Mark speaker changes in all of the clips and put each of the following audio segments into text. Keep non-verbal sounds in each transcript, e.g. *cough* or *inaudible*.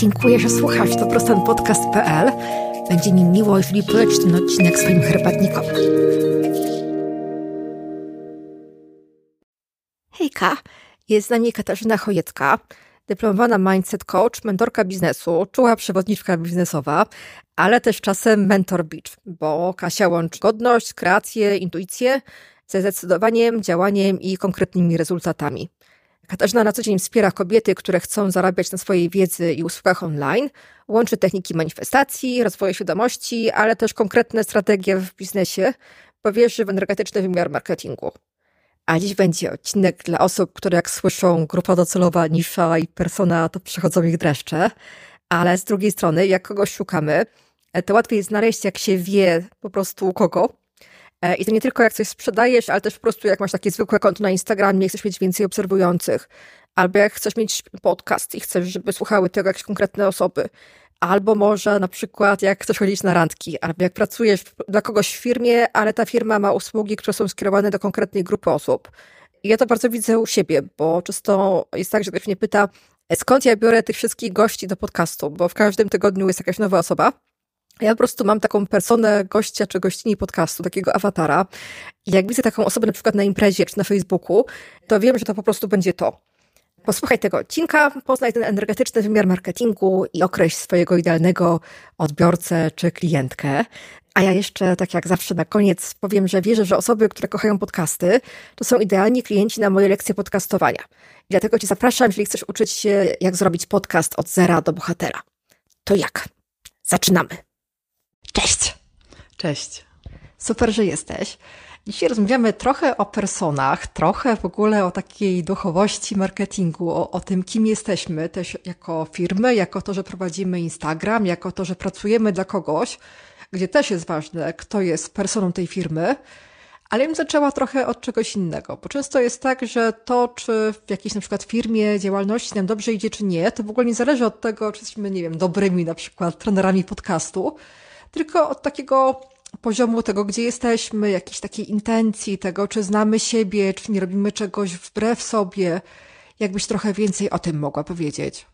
Speaker 1: Dziękuję, że słuchasz. To prostan podcast.pl. Będzie mi miło, jeżeli polecisz ten odcinek swoim herbatnikom. Hejka, jest z nami Katarzyna Chojecka, dyplomowana mindset coach, mentorka biznesu, czuła przewodniczka biznesowa, ale też czasem mentor beach, bo Kasia łączy godność, kreację, intuicję ze zdecydowaniem, działaniem i konkretnymi rezultatami. Katarzyna na co dzień wspiera kobiety, które chcą zarabiać na swojej wiedzy i usługach online. Łączy techniki manifestacji, rozwoju świadomości, ale też konkretne strategie w biznesie, bo wierzy w energetyczny wymiar marketingu. A dziś będzie odcinek dla osób, które jak słyszą grupa docelowa, nisza i persona, to przychodzą ich dreszcze. Ale z drugiej strony, jak kogoś szukamy, to łatwiej znaleźć, jak się wie po prostu kogo, I to nie tylko jak coś sprzedajesz, ale też po prostu jak masz takie zwykłe konto na Instagramie i chcesz mieć więcej obserwujących. Albo jak chcesz mieć podcast i chcesz, żeby słuchały tego jakieś konkretne osoby. Albo może na przykład jak chcesz chodzić na randki, albo jak pracujesz dla kogoś w firmie, ale ta firma ma usługi, które są skierowane do konkretnej grupy osób. I ja to bardzo widzę u siebie, bo często jest tak, że ktoś mnie pyta, e, skąd ja biorę tych wszystkich gości do podcastu, bo w każdym tygodniu jest jakaś nowa osoba. Ja po prostu mam taką personę gościa czy gościni podcastu, takiego awatara. I jak widzę taką osobę na przykład na imprezie czy na Facebooku, to wiem, że to po prostu będzie to. Posłuchaj tego odcinka, poznaj ten energetyczny wymiar marketingu i określ swojego idealnego odbiorcę czy klientkę. A ja jeszcze, tak jak zawsze na koniec, powiem, że wierzę, że osoby, które kochają podcasty, to są idealni klienci na moje lekcje podcastowania. I dlatego Cię zapraszam, jeżeli chcesz uczyć się, jak zrobić podcast od zera do bohatera. To jak? Zaczynamy! Cześć!
Speaker 2: Cześć.
Speaker 1: Super, że jesteś. Dzisiaj rozmawiamy trochę o personach, trochę w ogóle o takiej duchowości marketingu, o, o, tym, kim jesteśmy też jako firmy, jako to, że prowadzimy Instagram, jako to, że pracujemy dla kogoś, gdzie też jest ważne, kto jest personą tej firmy. Ale ja bym zaczęła trochę od czegoś innego, bo często jest tak, że to, czy w jakiejś na przykład firmie, działalności nam dobrze idzie, czy nie, to w ogóle nie zależy od tego, czy jesteśmy, nie wiem, dobrymi na przykład trenerami podcastu, tylko od takiego poziomu tego, gdzie jesteśmy, jakiejś takiej intencji tego, czy znamy siebie, czy nie robimy czegoś wbrew sobie. Jakbyś trochę więcej o tym mogła powiedzieć?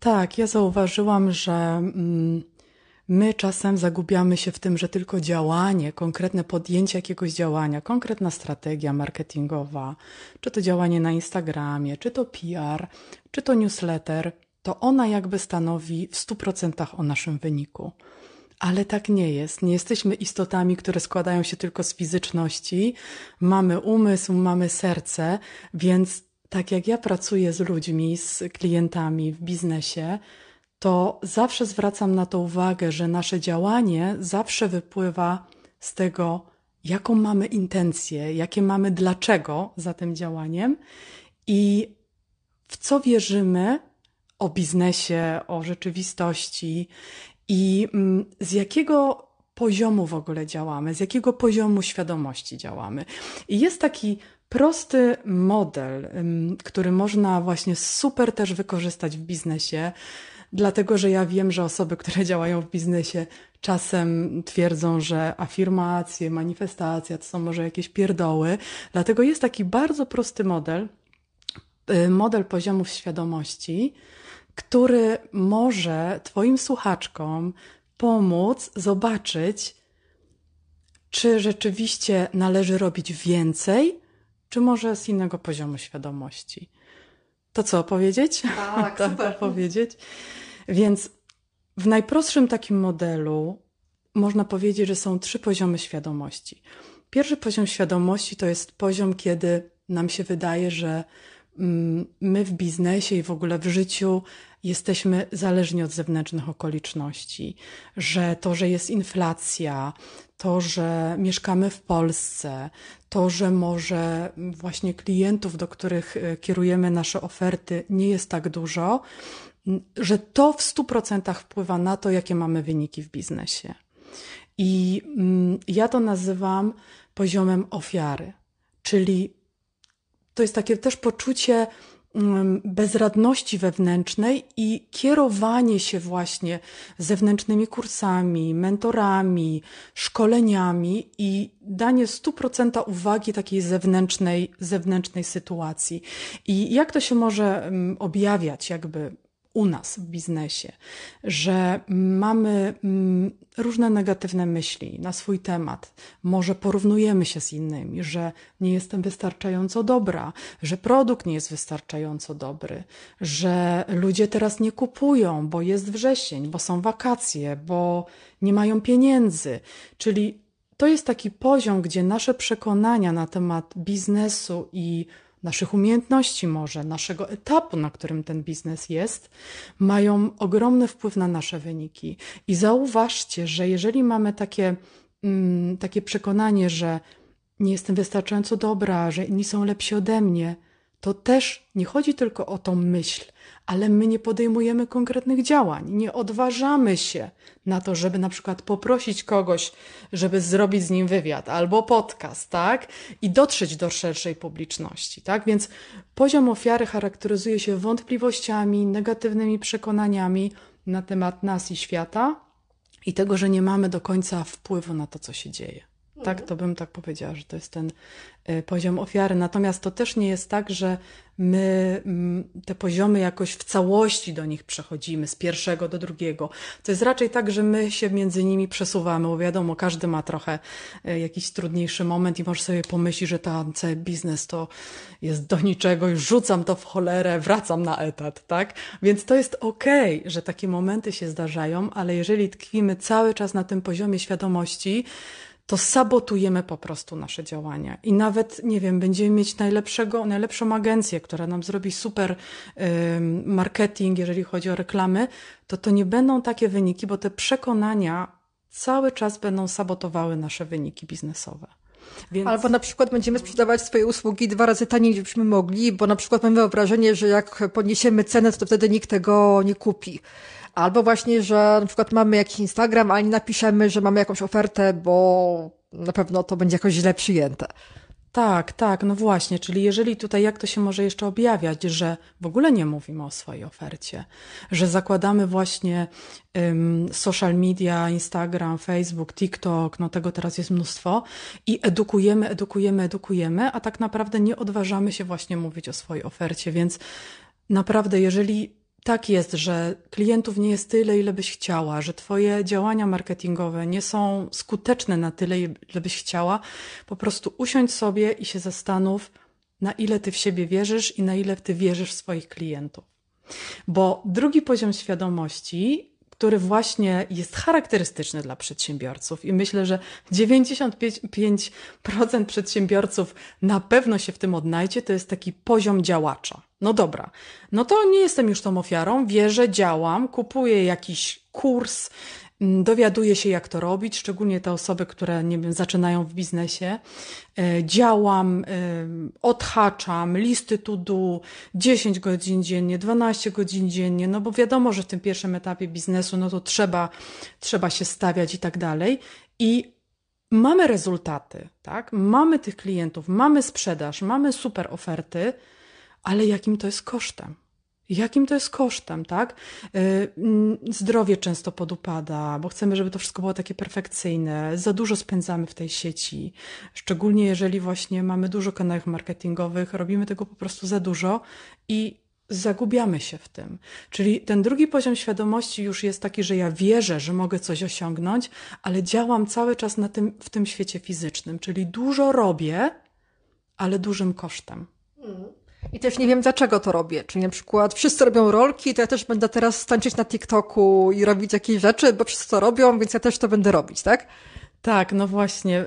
Speaker 2: Tak, ja zauważyłam, że mm, my czasem zagubiamy się w tym, że tylko działanie, konkretne podjęcie jakiegoś działania, konkretna strategia marketingowa, czy to działanie na Instagramie, czy to PR, czy to newsletter, to ona jakby stanowi w 100% o naszym wyniku. Ale tak nie jest. Nie jesteśmy istotami, które składają się tylko z fizyczności. Mamy umysł, mamy serce, więc tak jak ja pracuję z ludźmi, z klientami w biznesie, to zawsze zwracam na to uwagę, że nasze działanie zawsze wypływa z tego, jaką mamy intencję, jakie mamy dlaczego za tym działaniem i w co wierzymy o biznesie, o rzeczywistości i mm, z jakiego poziomu w ogóle działamy, z jakiego poziomu świadomości działamy. I jest taki prosty model, który można właśnie super też wykorzystać w biznesie, dlatego że ja wiem, że osoby, które *laughs* działają w biznesie, czasem twierdzą, że afirmacje, manifestacja to są może jakieś pierdoły. Dlatego jest taki bardzo prosty model, y, model poziomów świadomości, który może Twoim słuchaczkom pomóc zobaczyć, czy rzeczywiście należy robić więcej, czy może z innego poziomu świadomości. To co, powiedzieć?
Speaker 1: Tak, *laughs* tak super.
Speaker 2: powiedzieć. Więc w najprostszym takim modelu można powiedzieć, że są trzy poziomy świadomości. Pierwszy poziom świadomości to jest poziom, kiedy nam się wydaje, że my w biznesie i w ogóle w życiu jesteśmy zależni od zewnętrznych okoliczności, że to, że jest inflacja, to, że mieszkamy w Polsce, to, że może właśnie klientów, do których e, kierujemy nasze oferty, nie jest tak dużo, że to w stu procentach wpływa na to, jakie mamy wyniki w biznesie. I ja to nazywam poziomem ofiary, czyli to jest takie też poczucie mm, bezradności wewnętrznej i kierowanie się właśnie zewnętrznymi kursami, mentorami, szkoleniami i danie 100% uwagi takiej zewnętrznej, zewnętrznej sytuacji. I jak to się może mm, objawiać jakby u nas w biznesie, że mamy mm, różne negatywne myśli na swój temat, może porównujemy się z innymi, że nie jestem wystarczająco dobra, że produkt nie jest wystarczająco dobry, że ludzie teraz nie kupują, bo jest wrzesień, bo są wakacje, bo nie mają pieniędzy. Czyli to jest taki poziom, gdzie nasze przekonania na temat biznesu i naszych umiejętności, może naszego etapu, na którym ten biznes jest, mają ogromny wpływ na nasze wyniki. I zauważcie, że jeżeli mamy takie, mm, takie przekonanie, że nie jestem wystarczająco dobra, że inni są lepsi ode mnie, to też nie chodzi tylko o tą myśl, ale my nie podejmujemy konkretnych działań, nie odważamy się na to, żeby na przykład poprosić kogoś, żeby zrobić z nim wywiad albo podcast, tak? I dotrzeć do szerszej publiczności, tak? Więc poziom ofiary charakteryzuje się wątpliwościami, negatywnymi przekonaniami na temat nas i świata i tego, że nie mamy do końca wpływu na to, co się dzieje. Tak, to bym tak powiedziała, że to jest ten y, poziom ofiary. Natomiast to też nie jest tak, że my mm, te poziomy jakoś w całości do nich przechodzimy, z pierwszego do drugiego. To jest raczej tak, że my się między nimi przesuwamy, bo wiadomo, każdy ma trochę y, jakiś trudniejszy moment i może sobie pomyśleć, że ten cały biznes to jest do niczego, już rzucam to w cholerę, wracam na etat, tak? Więc to jest okej, okay, że takie momenty się zdarzają, ale jeżeli tkwimy cały czas na tym poziomie świadomości, to sabotujemy po prostu nasze działania. I nawet, nie wiem, będziemy mieć najlepszego, najlepszą agencję, która nam zrobi super marketing, jeżeli chodzi o reklamy, to to nie będą takie wyniki, bo te przekonania cały czas będą sabotowały nasze wyniki biznesowe.
Speaker 1: Więc... Albo na przykład będziemy sprzedawać swoje usługi dwa razy taniej, niż byśmy mogli, bo na przykład mamy wyobrażenie, że jak podniesiemy cenę, to wtedy nikt tego nie kupi. Albo właśnie, że na przykład mamy jakiś Instagram, a nie napiszemy, że mamy jakąś ofertę, bo na pewno to będzie jakoś źle przyjęte.
Speaker 2: Tak, tak, no właśnie, czyli jeżeli tutaj jak to się może jeszcze objawiać, że w ogóle nie mówimy o swojej ofercie, że zakładamy właśnie um, social media, Instagram, Facebook, TikTok, no tego teraz jest mnóstwo i edukujemy, edukujemy, edukujemy, a tak naprawdę nie odważamy się właśnie mówić o swojej ofercie, więc naprawdę jeżeli tak jest, że klientów nie jest tyle, ile byś chciała, że Twoje działania marketingowe nie są skuteczne na tyle, ile byś chciała. Po prostu usiądź sobie i się zastanów, na ile Ty w siebie wierzysz i na ile Ty wierzysz w swoich klientów. Bo drugi poziom świadomości który właśnie jest charakterystyczny dla przedsiębiorców. I myślę, że 95% przedsiębiorców na pewno się w tym odnajdzie, to jest taki poziom działacza. No dobra, no to nie jestem już tą ofiarą, wierzę, działam, kupuję jakiś kurs, Mm, dowiaduję się, jak to robić, szczególnie te osoby, które nie wiem, zaczynają w biznesie. E, działam, e, odhaczam listy to do 10 godzin dziennie, 12 godzin dziennie, no bo wiadomo, że w tym pierwszym etapie biznesu, no to trzeba, trzeba się stawiać i tak dalej. I mamy rezultaty, tak? Mamy tych klientów, mamy sprzedaż, mamy super oferty, ale jakim to jest kosztem? Jakim to jest kosztem, tak? Y, zdrowie często podupada, bo chcemy, żeby to wszystko było takie perfekcyjne. Za dużo spędzamy w tej sieci, szczególnie jeżeli właśnie mamy dużo kanałów marketingowych, robimy tego po prostu za dużo i zagubiamy się w tym. Czyli ten drugi poziom świadomości już jest taki, że ja wierzę, że mogę coś osiągnąć, ale działam cały czas na tym, w tym świecie fizycznym, czyli dużo robię, ale dużym kosztem. Mm.
Speaker 1: I też nie wiem, dlaczego to robię. Czyli na przykład wszyscy robią rolki, to ja też będę teraz tańczyć na TikToku i robić jakieś rzeczy, bo wszyscy to robią, więc ja też to będę robić, tak?
Speaker 2: Tak, no właśnie.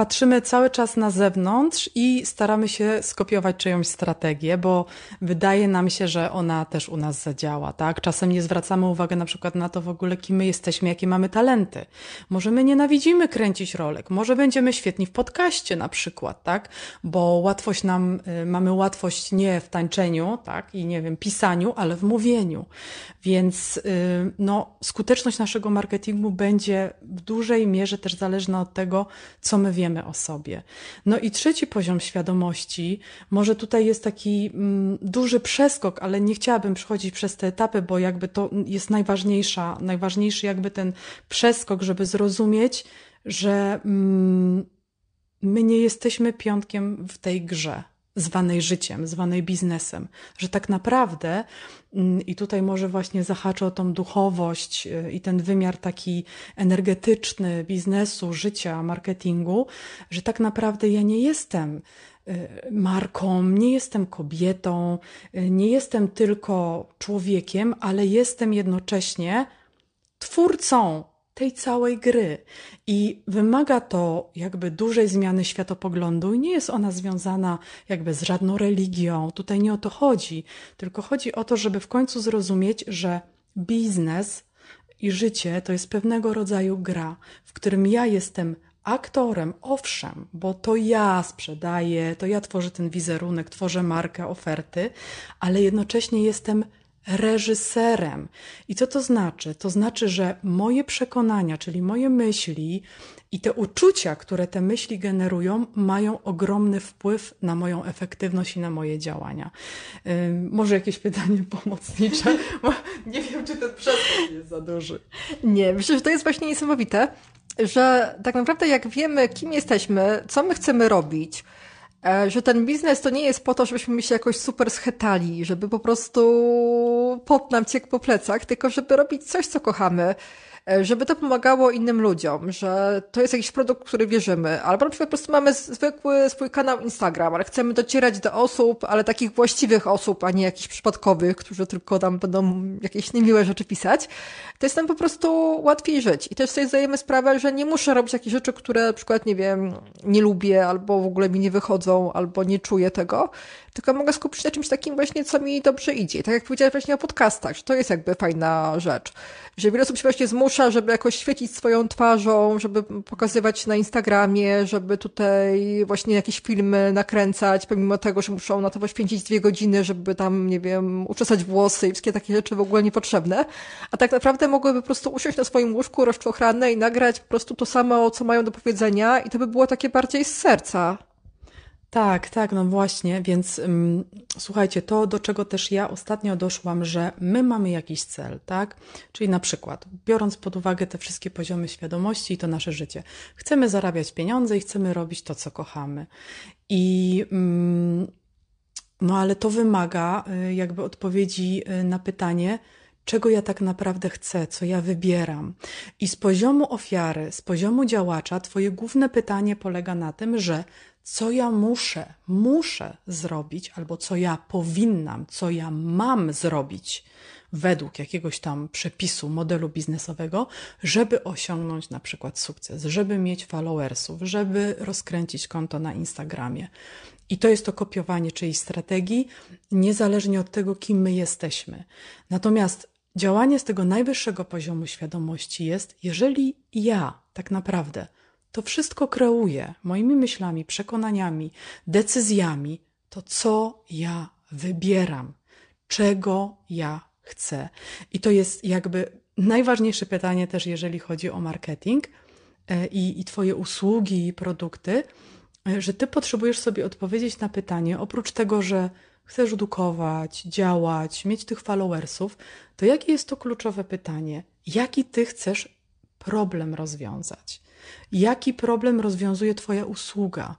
Speaker 2: Patrzymy cały czas na zewnątrz i staramy się skopiować czyjąś strategię, bo wydaje nam się, że ona też u nas zadziała, tak? Czasem nie zwracamy uwagi na przykład na to w ogóle, kim my jesteśmy, jakie mamy talenty. Może my nienawidzimy kręcić rolek, może będziemy świetni w podcaście na przykład, tak? Bo łatwość nam, y, mamy łatwość nie w tańczeniu, tak? I nie wiem, pisaniu, ale w mówieniu. Więc, y, no, skuteczność naszego marketingu będzie w dużej mierze też zależna od tego, co my wiemy wiemy o sobie. No i trzeci poziom świadomości, może tutaj jest taki mm, duży przeskok, ale nie chciałabym przechodzić przez te etapy, bo jakby to jest najważniejsza, najważniejszy jakby ten przeskok, żeby zrozumieć, że mm, my nie jesteśmy piątkiem w tej grze zwanej życiem, zwanej biznesem. Że tak naprawdę, mm, i tutaj może właśnie zahaczę o tą duchowość y, i ten wymiar taki energetyczny biznesu, życia, marketingu, że tak naprawdę ja nie jestem y, marką, nie jestem kobietą, y, nie jestem tylko człowiekiem, ale jestem jednocześnie twórcą tej całej gry. I wymaga to jakby dużej zmiany światopoglądu i nie jest ona związana jakby z żadną religią. Tutaj nie o to chodzi, tylko chodzi o to, żeby w końcu zrozumieć, że biznes i życie to jest pewnego rodzaju gra, w którym ja jestem aktorem, owszem, bo to ja sprzedaję, to ja tworzę ten wizerunek, tworzę markę, oferty, ale jednocześnie jestem reżyserem. I co to znaczy? To znaczy, że moje przekonania, czyli moje myśli i te uczucia, które te myśli generują, mają ogromny wpływ na moją efektywność i na moje działania. Może jakieś pytanie pomocnicze? *laughs* nie wiem, czy ten przeskok jest za duży.
Speaker 1: Nie, myślę, że to jest właśnie niesamowite, że tak naprawdę jak wiemy, kim jesteśmy, co my chcemy robić, że ten biznes to nie jest po to, żebyśmy się jakoś super schetali, żeby po prostu pot nam ciekł po plecach, tylko żeby robić coś, co kochamy, E, żeby to pomagało innym ludziom, że to jest jakiś produkt, który wierzymy, albo na przykład po prostu mamy zwykły swój kanał Instagram, ale chcemy docierać do osób, ale takich właściwych osób, a nie jakichś przypadkowych, którzy tylko tam będą jakieś niemiłe rzeczy pisać, to jest nam po prostu łatwiej żyć. I też sobie zdajemy sprawę, że nie muszę robić takich rzeczy, które na przykład, nie wiem, nie lubię, albo w ogóle mi nie wychodzą, albo nie czuję tego, tylko mogę skupić się na czymś takim właśnie, co mi dobrze idzie. Tak jak powiedziałeś właśnie o podcastach, że to jest jakby fajna rzecz. Że wiele osób się właśnie zmusza, żeby jakoś świecić swoją twarzą, żeby pokazywać na Instagramie, żeby tutaj właśnie jakieś filmy nakręcać, pomimo tego, że muszą na to poświęcić dwie godziny, żeby tam, nie wiem, uczesać włosy i wszystkie takie rzeczy w ogóle niepotrzebne. A tak naprawdę mogłyby po prostu usiąść na swoim łóżku rozczochrane i nagrać po prostu to samo, co mają do powiedzenia i to by było takie bardziej z serca.
Speaker 2: Tak, tak, no właśnie, więc um, słuchajcie, to do czego też ja ostatnio doszłam, że my mamy jakiś cel, tak? Czyli na przykład, biorąc pod uwagę te wszystkie poziomy świadomości i to nasze życie, chcemy zarabiać pieniądze i chcemy robić to, co kochamy. I um, no ale to wymaga y, jakby odpowiedzi y, na pytanie, czego ja tak naprawdę chcę, co ja wybieram. I z poziomu ofiary, z poziomu działacza, Twoje główne pytanie polega na tym, że co ja muszę, muszę zrobić, albo co ja powinnam, co ja mam zrobić według jakiegoś tam przepisu, modelu biznesowego, żeby osiągnąć na przykład sukces, żeby mieć followersów, żeby rozkręcić konto na Instagramie. I to jest to kopiowanie czyjejś strategii, niezależnie od tego, kim my jesteśmy. Natomiast działanie z tego najwyższego poziomu świadomości jest, jeżeli ja tak naprawdę to wszystko kreuję moimi myślami, przekonaniami, decyzjami, to co ja wybieram, czego ja chcę. I to jest jakby najważniejsze pytanie też, jeżeli chodzi o marketing e, i, i Twoje usługi i produkty, e, że Ty potrzebujesz sobie odpowiedzieć na pytanie, oprócz tego, że chcesz edukować, działać, mieć tych followersów, to jakie jest to kluczowe pytanie? Jaki Ty chcesz problem rozwiązać? Jaki problem rozwiązuje Twoja usługa?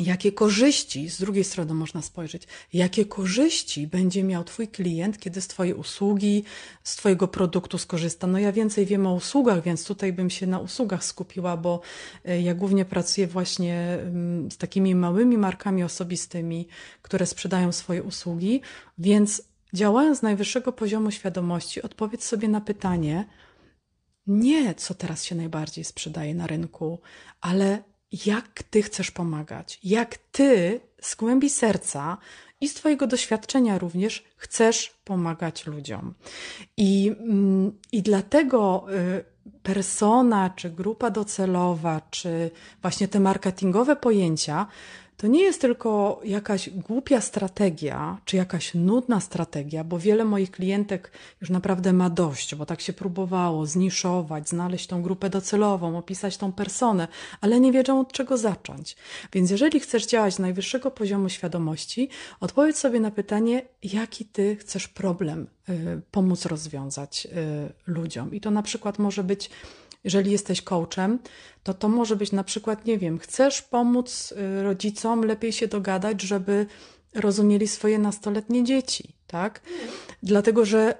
Speaker 2: jakie korzyści, z drugiej strony można spojrzeć, jakie korzyści będzie miał Twój klient, kiedy z Twojej usługi, z Twojego produktu skorzysta. No ja więcej wiem o usługach, więc tutaj bym się na usługach skupiła, bo e, ja głównie pracuję właśnie z takimi małymi markami osobistymi, które sprzedają swoje usługi, więc działając z najwyższego poziomu świadomości, odpowiedz sobie na pytanie, nie co teraz się najbardziej sprzedaje na rynku, ale jak ty chcesz pomagać, jak ty z głębi serca i z Twojego doświadczenia również chcesz pomagać ludziom. I, mm, i dlatego y, persona, czy grupa docelowa, czy właśnie te marketingowe pojęcia to nie jest tylko jakaś głupia strategia, czy jakaś nudna strategia, bo wiele moich klientek już naprawdę ma dość, bo tak się próbowało zniszować, znaleźć tą grupę docelową, opisać tą personę, ale nie wiedzą od czego zacząć. Więc jeżeli chcesz działać z najwyższego poziomu świadomości, odpowiedz sobie na pytanie, jaki ty chcesz problem y, pomóc rozwiązać y, ludziom. I to na przykład może być Jeżeli jesteś coachem, to to może być na przykład, nie wiem, chcesz pomóc y, rodzicom lepiej się dogadać, żeby rozumieli swoje nastoletnie dzieci, tak? Dlatego, że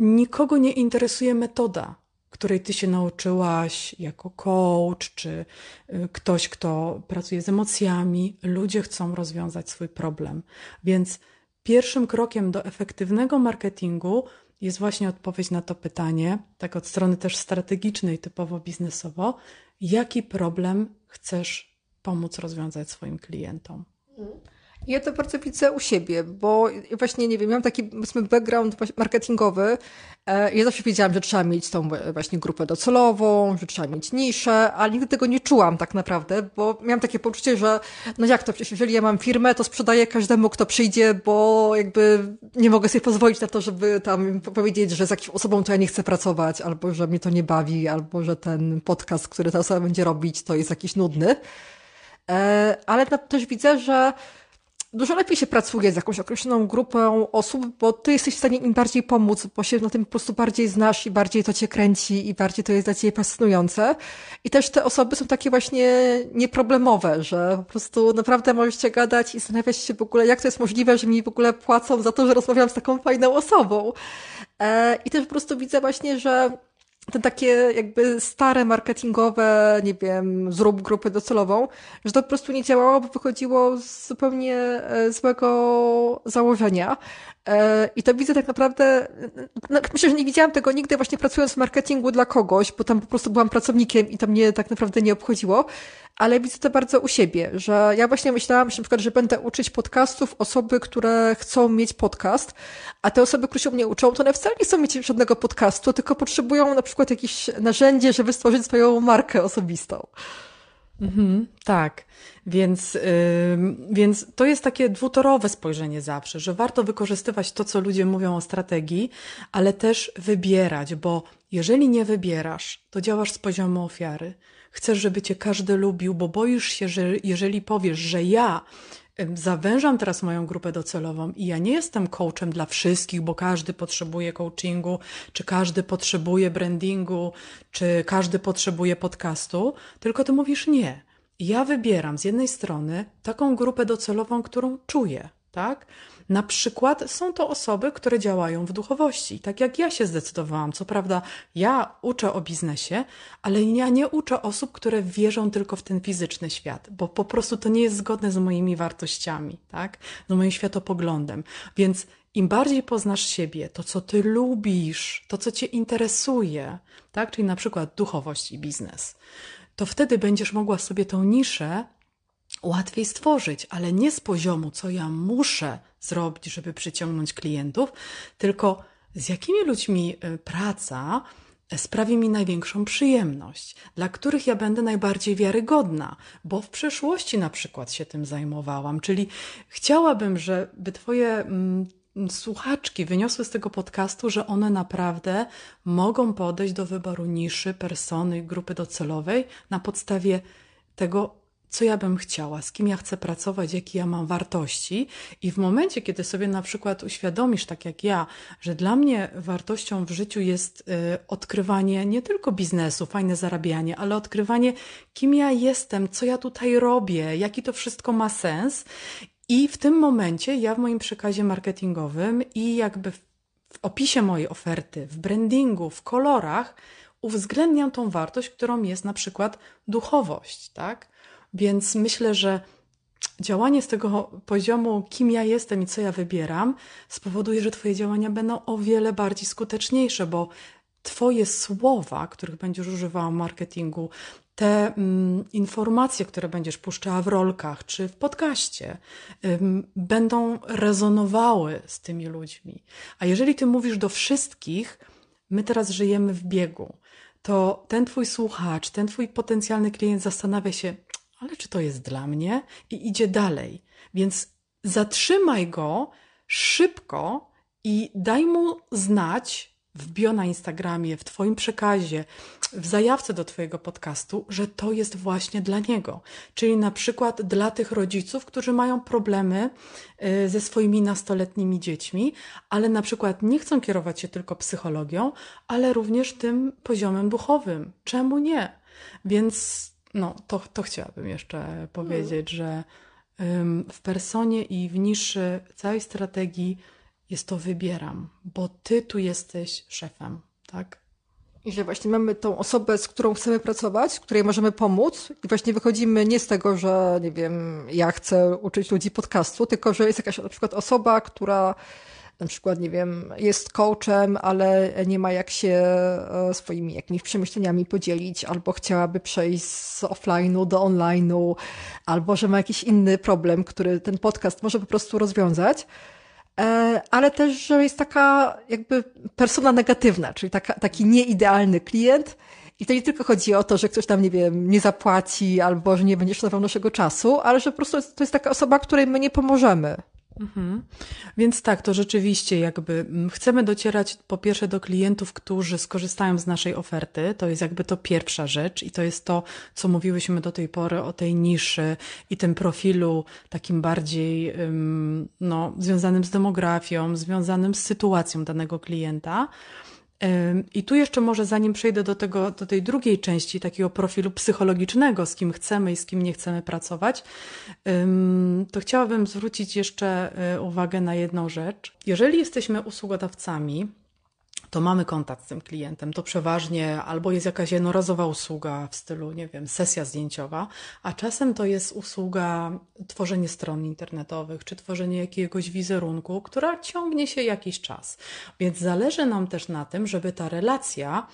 Speaker 2: nikogo nie interesuje metoda, której ty się nauczyłaś jako coach, czy y, ktoś, kto pracuje z emocjami. Ludzie chcą rozwiązać swój problem. Więc pierwszym krokiem do efektywnego marketingu jest właśnie odpowiedź na to pytanie, tak od strony też strategicznej, typowo biznesowo, jaki problem chcesz pomóc rozwiązać swoim klientom.
Speaker 1: Ja to bardzo widzę u siebie, bo właśnie, nie wiem, mam taki, background marketingowy. E, ja zawsze wiedziałam, że trzeba mieć tą właśnie grupę docelową, że trzeba mieć niszę, ale nigdy tego nie czułam tak naprawdę, bo miałam takie poczucie, że no jak to, przecież jeżeli ja mam firmę, to sprzedaję każdemu, kto przyjdzie, bo jakby nie mogę sobie pozwolić na to, żeby tam powiedzieć, że z jakąś osobą to ja nie chcę pracować, albo że mnie to nie bawi, albo że ten podcast, który ta osoba będzie robić, to jest jakiś nudny. E, ale też widzę, że dużo lepiej się pracuje z jakąś określoną grupą osób, bo ty jesteś w stanie im bardziej pomóc, bo się na tym po prostu bardziej znasz i bardziej to cię kręci i bardziej to jest dla ciebie fascynujące. I też te osoby są takie właśnie nieproblemowe, że po prostu naprawdę możesz się gadać i zastanawiać się w ogóle, jak to jest możliwe, że mi w ogóle płacą za to, że rozmawiam z taką fajną osobą. E, I też po prostu widzę właśnie, że te takie jakby stare marketingowe, nie wiem, zrób grupę docelową, że to po prostu nie działało, bo wychodziło z zupełnie e, złego założenia. E, I to widzę tak naprawdę, no, myślę, że nie widziałam tego nigdy właśnie pracując w marketingu dla kogoś, bo tam po prostu byłam pracownikiem i to mnie tak naprawdę nie obchodziło, ale widzę to bardzo u siebie, że ja właśnie myślałam, że na przykład, że będę uczyć podcastów osoby, które chcą mieć podcast, a te osoby, które się mnie uczą, to one wcale nie chcą mieć żadnego podcastu, tylko potrzebują na przykład jakieś narzędzie, żeby stworzyć swoją markę osobistą.
Speaker 2: Mhm, tak. Więc, yy, więc to jest takie dwutorowe spojrzenie zawsze, że warto wykorzystywać to, co ludzie mówią o strategii, ale też wybierać, bo jeżeli nie wybierasz, to działasz z poziomu ofiary. Chcesz, żeby cię każdy lubił, bo boisz się, że jeżeli powiesz, że ja zawężam teraz moją grupę docelową i ja nie jestem coachem dla wszystkich, bo każdy potrzebuje coachingu, czy każdy potrzebuje brandingu, czy każdy potrzebuje podcastu, tylko ty mówisz nie. Ja wybieram z jednej strony taką grupę docelową, którą czuję, tak? Na przykład są to osoby, które działają w duchowości, tak jak ja się zdecydowałam. Co prawda, ja uczę o biznesie, ale ja nie uczę osób, które wierzą tylko w ten fizyczny świat, bo po prostu to nie jest zgodne z moimi wartościami, tak? Z moim światopoglądem. Więc im bardziej poznasz siebie, to co ty lubisz, to co cię interesuje, tak? Czyli na przykład duchowość i biznes, to wtedy będziesz mogła sobie tą niszę łatwiej stworzyć, ale nie z poziomu, co ja muszę zrobić, żeby przyciągnąć klientów, tylko z jakimi ludźmi y, praca sprawi mi największą przyjemność, dla których ja będę najbardziej wiarygodna, bo w przeszłości na przykład się tym zajmowałam, czyli chciałabym, żeby Twoje mm, słuchaczki wyniosły z tego podcastu, że one naprawdę mogą podejść do wyboru niszy, persony, grupy docelowej na podstawie tego, co ja bym chciała, z kim ja chcę pracować, jakie ja mam wartości. I w momencie, kiedy sobie na przykład uświadomisz, tak jak ja, że dla mnie wartością w życiu jest y, odkrywanie nie tylko biznesu, fajne zarabianie, ale odkrywanie, kim ja jestem, co ja tutaj robię, jaki to wszystko ma sens. I w tym momencie ja w moim przekazie marketingowym i jakby w, w opisie mojej oferty, w brandingu, w kolorach, uwzględniam tą wartość, którą jest na przykład duchowość, tak? Więc myślę, że działanie z tego poziomu, kim ja jestem i co ja wybieram, spowoduje, że Twoje działania będą o wiele bardziej skuteczniejsze, bo Twoje słowa, których będziesz używała w marketingu, te mm, informacje, które będziesz puszczała w rolkach czy w podcaście, ym, będą rezonowały z tymi ludźmi. A jeżeli ty mówisz do wszystkich, my teraz żyjemy w biegu, to ten twój słuchacz, ten twój potencjalny klient zastanawia się, ale czy to jest dla mnie? I idzie dalej. Więc zatrzymaj go szybko i daj mu znać, w bio na Instagramie, w Twoim przekazie, w zajawce do Twojego podcastu, że to jest właśnie dla niego. Czyli na przykład dla tych rodziców, którzy mają problemy y, ze swoimi nastoletnimi dziećmi, ale na przykład nie chcą kierować się tylko psychologią, ale również tym poziomem duchowym. Czemu nie? Więc no, to, to chciałabym jeszcze powiedzieć, że w personie i w niszy całej strategii jest to wybieram, bo ty tu jesteś szefem, tak?
Speaker 1: I że właśnie mamy tą osobę, z którą chcemy pracować, której możemy pomóc i właśnie wychodzimy nie z tego, że nie wiem, ja chcę uczyć ludzi podcastu, tylko że jest jakaś na przykład osoba, która na przykład, nie wiem, jest coachem, ale nie ma jak się e, swoimi jakimiś przemyśleniami podzielić, albo chciałaby przejść z offline'u do online'u, albo że ma jakiś inny problem, który ten podcast może po prostu rozwiązać. E, ale też, że jest taka jakby persona negatywna, czyli taka, taki nieidealny klient. I to nie tylko chodzi o to, że ktoś tam, nie wiem, nie zapłaci albo że nie będzie szanował naszego czasu, ale że po prostu to jest taka osoba, której my nie pomożemy.
Speaker 2: Mhm. Więc tak, to rzeczywiście jakby mm, chcemy docierać po pierwsze do klientów, którzy skorzystają z naszej oferty. To jest jakby to pierwsza rzecz i to jest to, co mówiłyśmy do tej pory o tej niszy i tym profilu takim bardziej no, związanym z demografią, związanym z sytuacją danego klienta. I tu jeszcze może zanim przejdę do, tego, do tej drugiej części takiego profilu psychologicznego, z kim chcemy i z kim nie chcemy pracować, to chciałabym zwrócić jeszcze e, uwagę na jedną rzecz. Jeżeli jesteśmy usługodawcami, to mamy kontakt z tym klientem. To przeważnie albo jest jakaś jednorazowa usługa w stylu, nie wiem, sesja zdjęciowa, a czasem to jest usługa tworzenie stron internetowych, czy tworzenie jakiegoś wizerunku, która ciągnie się jakiś czas. Więc zależy nam też na tym, żeby ta relacja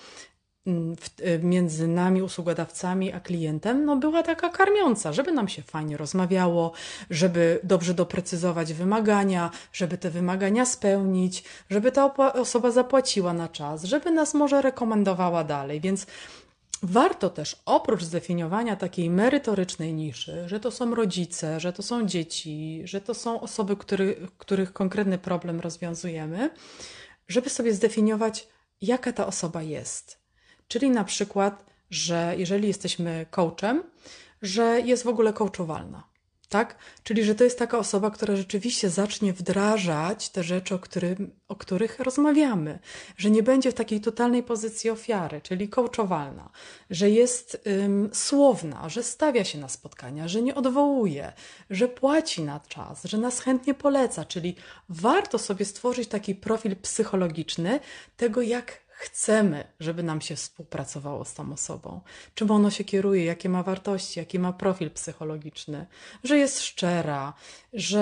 Speaker 2: Mm, y, między nami, usługodawcami, a klientem, no była taka karmiąca, żeby nam się fajnie rozmawiało, żeby dobrze doprecyzować wymagania, żeby te wymagania spełnić, żeby ta osoba zapłaciła na czas, żeby nas może rekomendowała dalej. Więc warto też oprócz zdefiniowania takiej merytorycznej niszy, że to są rodzice, że to są dzieci, że to są osoby, który, których konkretny problem rozwiązujemy, żeby sobie zdefiniować, jaka ta osoba jest Czyli na przykład, że jeżeli jesteśmy coachem, że jest w ogóle coachowalna. Tak? Czyli, że to jest taka osoba, która rzeczywiście zacznie wdrażać te rzeczy, o, którym, o których rozmawiamy, że nie będzie w takiej totalnej pozycji ofiary, czyli coachowalna, że jest ym, słowna, że stawia się na spotkania, że nie odwołuje, że płaci na czas, że nas chętnie poleca, czyli warto sobie stworzyć taki profil psychologiczny tego, jak chcemy, żeby nam się współpracowało z tą osobą, czym ono się kieruje, jakie ma wartości, jaki ma profil psychologiczny, że jest szczera, że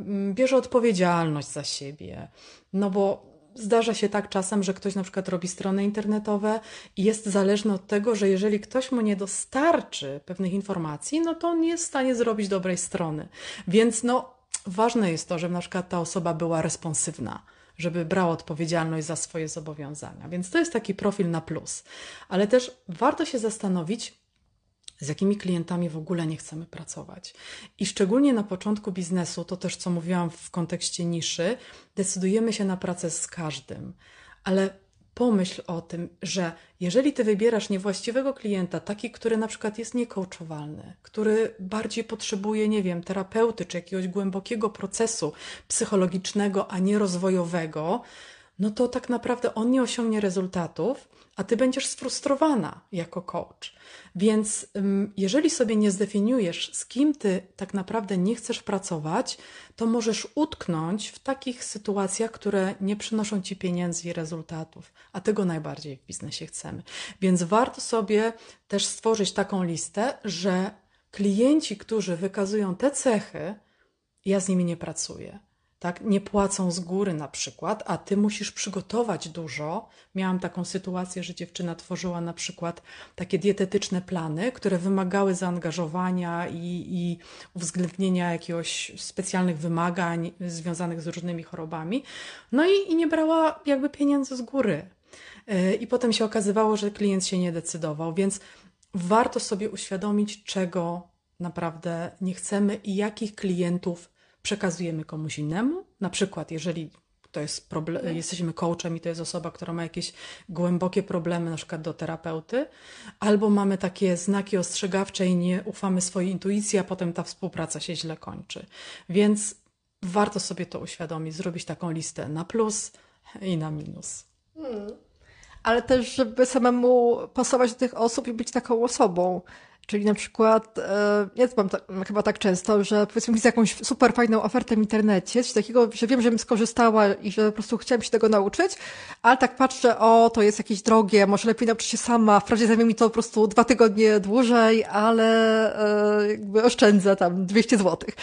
Speaker 2: mm, bierze odpowiedzialność za siebie. No bo zdarza się tak czasem, że ktoś na przykład robi strony internetowe i jest zależny od tego, że jeżeli ktoś mu nie dostarczy pewnych informacji, no to on nie jest w stanie zrobić dobrej strony. Więc no, ważne jest to, żeby na przykład ta osoba była responsywna żeby brał odpowiedzialność za swoje zobowiązania. Więc to jest taki profil na plus. Ale też warto się zastanowić, z jakimi klientami w ogóle nie chcemy pracować. I szczególnie na początku biznesu, to też co mówiłam w kontekście niszy, decydujemy się na pracę z każdym. Ale pomyśl o tym, że jeżeli ty wybierasz niewłaściwego klienta, taki, który na przykład jest niekołczowalny, który bardziej potrzebuje, nie wiem, terapeuty czy jakiegoś głębokiego procesu psychologicznego, a nie rozwojowego, no to tak naprawdę on nie osiągnie rezultatów, a ty będziesz sfrustrowana jako coach. Więc jeżeli sobie nie zdefiniujesz, z kim ty tak naprawdę nie chcesz pracować, to możesz utknąć w takich sytuacjach, które nie przynoszą ci pieniędzy i rezultatów, a tego najbardziej w biznesie chcemy. Więc warto sobie też stworzyć taką listę, że klienci, którzy wykazują te cechy, ja z nimi nie pracuję tak, nie płacą z góry na przykład, a ty musisz przygotować dużo. Miałam taką sytuację, że dziewczyna tworzyła na przykład takie dietetyczne plany, które wymagały zaangażowania i, i uwzględnienia jakiegoś specjalnych wymagań związanych z różnymi chorobami. No i, i nie brała jakby pieniędzy z góry. E, I potem się okazywało, że klient się nie decydował, więc warto sobie uświadomić, czego naprawdę nie chcemy i jakich klientów przekazujemy komuś innemu. Na przykład, jeżeli to jest problem, jesteśmy coachem i to jest osoba, która ma jakieś głębokie problemy, na przykład do terapeuty, albo mamy takie znaki ostrzegawcze i nie ufamy swojej intuicji, a potem ta współpraca się źle kończy. Więc warto sobie to uświadomić, zrobić taką listę na plus i na minus. Hmm.
Speaker 1: Ale też, żeby samemu pasować do tych osób i być taką osobą. Czyli na przykład, e, ja mam tak, chyba tak często, że powiedzmy widzę jakąś super fajną ofertę w internecie, coś takiego, że wiem, że bym skorzystała i że po prostu chciałam się tego nauczyć, ale tak patrzę, o, to jest jakieś drogie, może lepiej nauczyć się sama, wprawdzie zajmie mi to po prostu dwa tygodnie dłużej, ale e, jakby oszczędzę tam 200 złotych.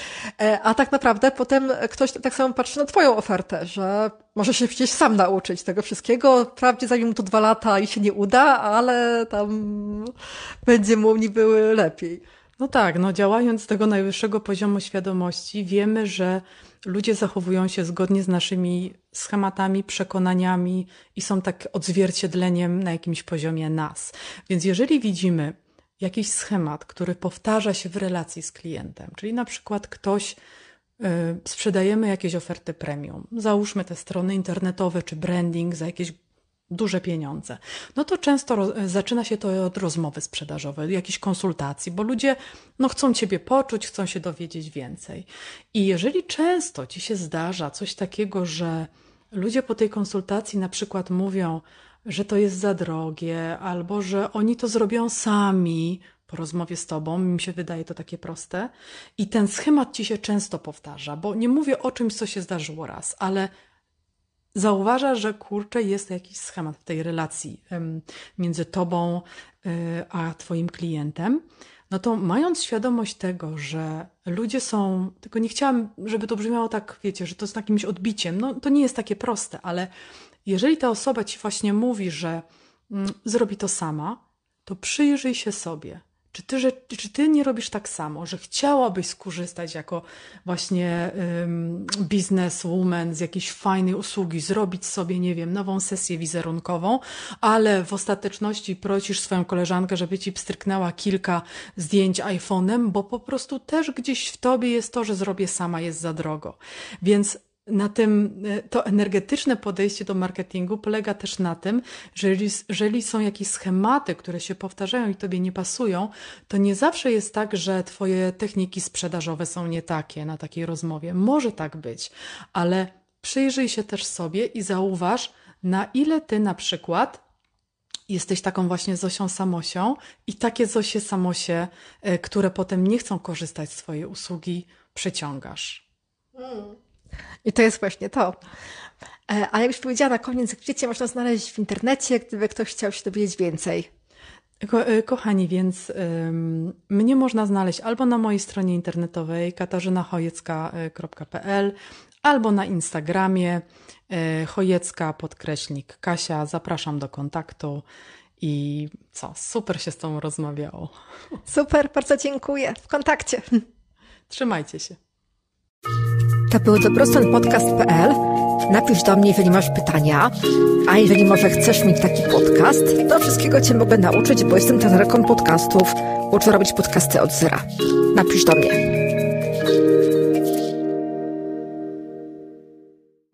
Speaker 1: E, a tak naprawdę potem ktoś tak samo patrzy na twoją ofertę, że może się przecież sam nauczyć tego wszystkiego, wprawdzie zajmie mu to dwa lata i się nie uda, ale tam będzie mu niby lepiej.
Speaker 2: No tak, no działając z tego najwyższego poziomu świadomości, wiemy, że ludzie zachowują się zgodnie z naszymi schematami, przekonaniami i są tak odzwierciedleniem na jakimś poziomie nas. Więc jeżeli widzimy jakiś schemat, który powtarza się w relacji z klientem, czyli na przykład ktoś sprzedajemy jakieś oferty premium, załóżmy te strony internetowe czy branding za jakieś duże pieniądze, no to często zaczyna się to od rozmowy sprzedażowej, jakiejś konsultacji, bo ludzie no, chcą Ciebie poczuć, chcą się dowiedzieć więcej. I jeżeli często Ci się zdarza coś takiego, że ludzie po tej konsultacji na przykład mówią, że to jest za drogie, albo że oni to zrobią sami po rozmowie z Tobą, mi się wydaje to takie proste, i ten schemat Ci się często powtarza, bo nie mówię o czymś, co się zdarzyło raz, ale zauważa, że kurczę, jest jakiś schemat w tej relacji między tobą y, a twoim klientem, no to mając świadomość tego, że ludzie są, tylko nie chciałam, żeby to brzmiało tak, wiecie, że to jest jakimś odbiciem, no to nie jest takie proste, ale jeżeli ta osoba ci właśnie mówi, że mm, zrobi to sama, to przyjrzyj się sobie. Czy ty, że, czy ty nie robisz tak samo, że chciałabyś skorzystać jako właśnie um, bizneswoman z jakiejś fajnej usługi, zrobić sobie, nie wiem, nową sesję wizerunkową, ale w ostateczności prosisz swoją koleżankę, żeby ci pstryknęła kilka zdjęć iPhone'em, bo po prostu też gdzieś w tobie jest to, że zrobię sama, jest za drogo. Więc na tym, e, to energetyczne podejście do marketingu polega też na tym, że jeżeli, jeżeli są jakieś schematy, które się powtarzają i tobie nie pasują, to nie zawsze jest tak, że twoje techniki sprzedażowe są nie takie na takiej rozmowie. Może tak być, ale przyjrzyj się też sobie i zauważ, na ile ty na przykład jesteś taką właśnie Zosią Samosią i takie Zosie Samosie, e, które potem nie chcą korzystać z twojej usługi, przyciągasz. Hmm.
Speaker 1: I to jest właśnie to. E, a jakbyś powiedziała na koniec, cię można znaleźć w internecie, gdyby ktoś chciał się dowiedzieć więcej?
Speaker 2: Ko e, kochani, więc um, mnie można znaleźć albo na mojej stronie internetowej katarzynachojecka.pl, albo na Instagramie e, chojecka podkreśnik Kasia. Zapraszam do kontaktu i co, super się z tą rozmawiało.
Speaker 1: Super, bardzo dziękuję. W kontakcie.
Speaker 2: Trzymajcie się.
Speaker 1: To był dobrostan.podcast.pl. Napisz do mnie, jeżeli masz pytania, a jeżeli może chcesz mieć taki podcast, to wszystkiego Cię mogę nauczyć, bo jestem trenerką podcastów. Uczę robić podcasty od zera. Napisz do mnie.